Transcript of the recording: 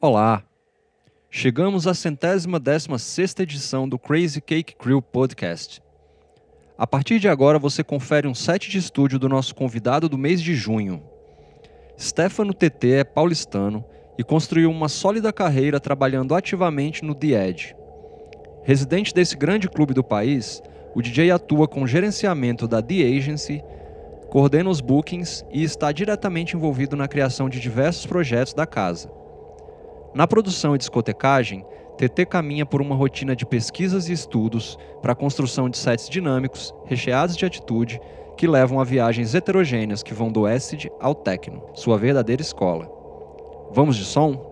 Olá! Chegamos à centésima décima sexta edição do Crazy Cake Crew Podcast. A partir de agora você confere um set de estúdio do nosso convidado do mês de junho. Stefano TT é paulistano e construiu uma sólida carreira trabalhando ativamente no The Edge. Residente desse grande clube do país, o DJ atua com gerenciamento da The Agency, coordena os bookings e está diretamente envolvido na criação de diversos projetos da casa. Na produção e discotecagem, TT caminha por uma rotina de pesquisas e estudos para a construção de sets dinâmicos, recheados de atitude, que levam a viagens heterogêneas que vão do acid ao techno, sua verdadeira escola. Vamos de som?